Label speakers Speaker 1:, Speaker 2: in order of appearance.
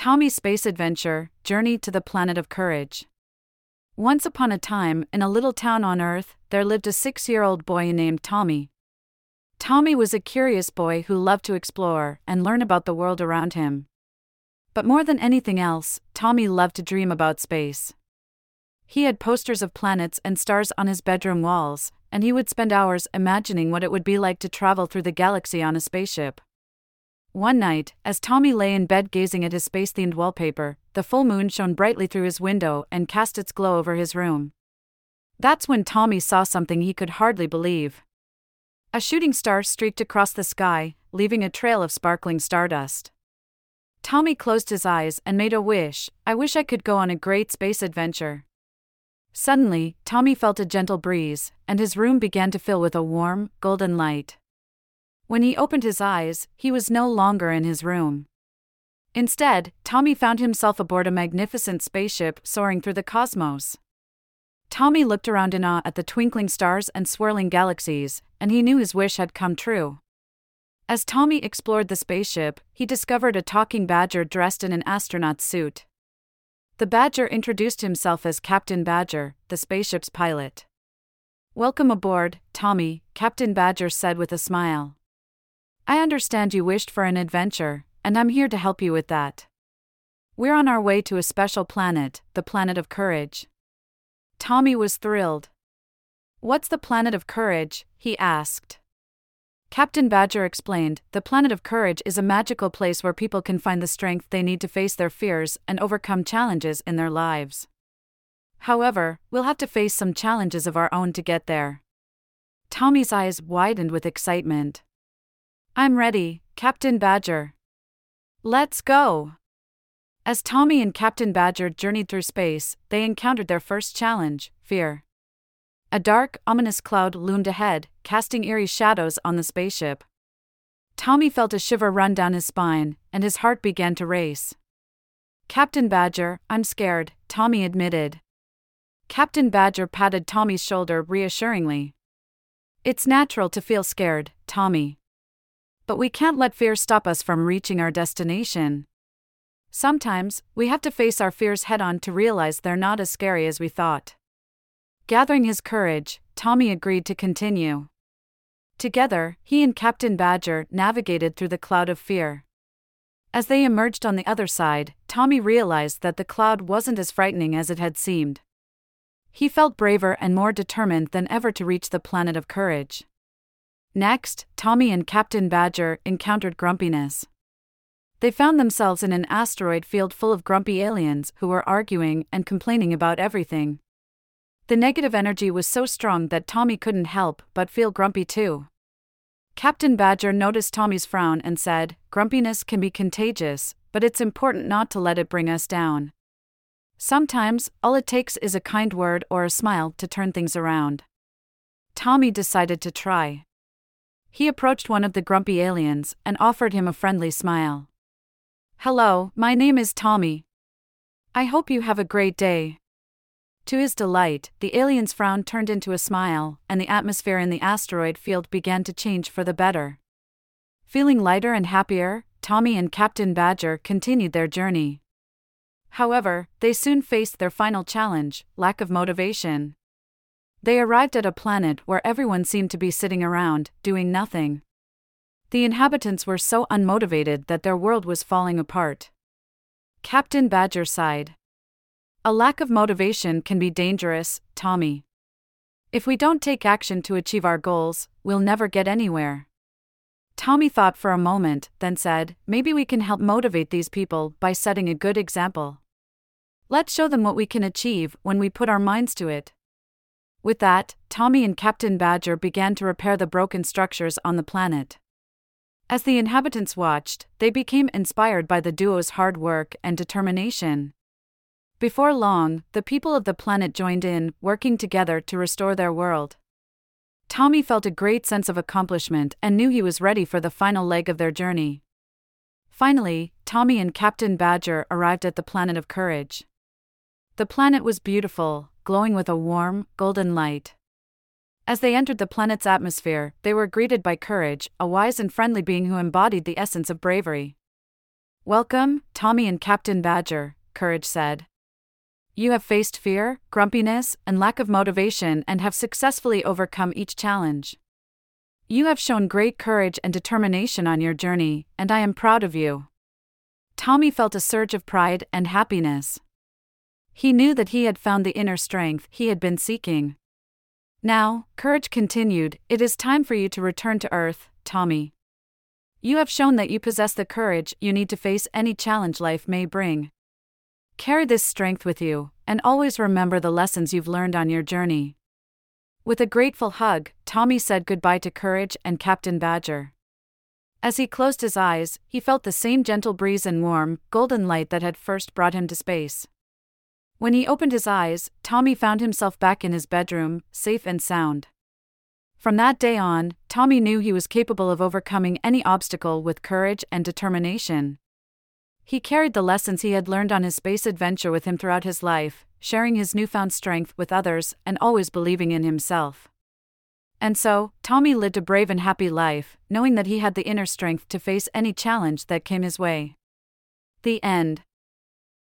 Speaker 1: Tommy's Space Adventure Journey to the Planet of Courage. Once upon a time, in a little town on Earth, there lived a six year old boy named Tommy. Tommy was a curious boy who loved to explore and learn about the world around him. But more than anything else, Tommy loved to dream about space. He had posters of planets and stars on his bedroom walls, and he would spend hours imagining what it would be like to travel through the galaxy on a spaceship. One night, as Tommy lay in bed gazing at his space themed wallpaper, the full moon shone brightly through his window and cast its glow over his room. That's when Tommy saw something he could hardly believe. A shooting star streaked across the sky, leaving a trail of sparkling stardust. Tommy closed his eyes and made a wish I wish I could go on a great space adventure. Suddenly, Tommy felt a gentle breeze, and his room began to fill with a warm, golden light. When he opened his eyes, he was no longer in his room. Instead, Tommy found himself aboard a magnificent spaceship soaring through the cosmos. Tommy looked around in awe at the twinkling stars and swirling galaxies, and he knew his wish had come true. As Tommy explored the spaceship, he discovered a talking badger dressed in an astronaut suit. The badger introduced himself as Captain Badger, the spaceship's pilot. Welcome aboard, Tommy, Captain Badger said with a smile. I understand you wished for an adventure, and I'm here to help you with that. We're on our way to a special planet, the planet of courage. Tommy was thrilled. What's the planet of courage? he asked. Captain Badger explained The planet of courage is a magical place where people can find the strength they need to face their fears and overcome challenges in their lives. However, we'll have to face some challenges of our own to get there. Tommy's eyes widened with excitement. I'm ready, Captain Badger. Let's go. As Tommy and Captain Badger journeyed through space, they encountered their first challenge fear. A dark, ominous cloud loomed ahead, casting eerie shadows on the spaceship. Tommy felt a shiver run down his spine, and his heart began to race. Captain Badger, I'm scared, Tommy admitted. Captain Badger patted Tommy's shoulder reassuringly. It's natural to feel scared, Tommy. But we can't let fear stop us from reaching our destination. Sometimes, we have to face our fears head on to realize they're not as scary as we thought. Gathering his courage, Tommy agreed to continue. Together, he and Captain Badger navigated through the cloud of fear. As they emerged on the other side, Tommy realized that the cloud wasn't as frightening as it had seemed. He felt braver and more determined than ever to reach the planet of courage. Next, Tommy and Captain Badger encountered grumpiness. They found themselves in an asteroid field full of grumpy aliens who were arguing and complaining about everything. The negative energy was so strong that Tommy couldn't help but feel grumpy too. Captain Badger noticed Tommy's frown and said, Grumpiness can be contagious, but it's important not to let it bring us down. Sometimes, all it takes is a kind word or a smile to turn things around. Tommy decided to try. He approached one of the grumpy aliens and offered him a friendly smile. Hello, my name is Tommy. I hope you have a great day. To his delight, the alien's frown turned into a smile, and the atmosphere in the asteroid field began to change for the better. Feeling lighter and happier, Tommy and Captain Badger continued their journey. However, they soon faced their final challenge lack of motivation. They arrived at a planet where everyone seemed to be sitting around, doing nothing. The inhabitants were so unmotivated that their world was falling apart. Captain Badger sighed. A lack of motivation can be dangerous, Tommy. If we don't take action to achieve our goals, we'll never get anywhere. Tommy thought for a moment, then said, Maybe we can help motivate these people by setting a good example. Let's show them what we can achieve when we put our minds to it. With that, Tommy and Captain Badger began to repair the broken structures on the planet. As the inhabitants watched, they became inspired by the duo's hard work and determination. Before long, the people of the planet joined in, working together to restore their world. Tommy felt a great sense of accomplishment and knew he was ready for the final leg of their journey. Finally, Tommy and Captain Badger arrived at the planet of courage. The planet was beautiful, glowing with a warm, golden light. As they entered the planet's atmosphere, they were greeted by Courage, a wise and friendly being who embodied the essence of bravery. Welcome, Tommy and Captain Badger, Courage said. You have faced fear, grumpiness, and lack of motivation and have successfully overcome each challenge. You have shown great courage and determination on your journey, and I am proud of you. Tommy felt a surge of pride and happiness. He knew that he had found the inner strength he had been seeking. Now, Courage continued, it is time for you to return to Earth, Tommy. You have shown that you possess the courage you need to face any challenge life may bring. Carry this strength with you, and always remember the lessons you've learned on your journey. With a grateful hug, Tommy said goodbye to Courage and Captain Badger. As he closed his eyes, he felt the same gentle breeze and warm, golden light that had first brought him to space. When he opened his eyes, Tommy found himself back in his bedroom, safe and sound. From that day on, Tommy knew he was capable of overcoming any obstacle with courage and determination. He carried the lessons he had learned on his space adventure with him throughout his life, sharing his newfound strength with others and always believing in himself. And so, Tommy lived a brave and happy life, knowing that he had the inner strength to face any challenge that came his way. The end.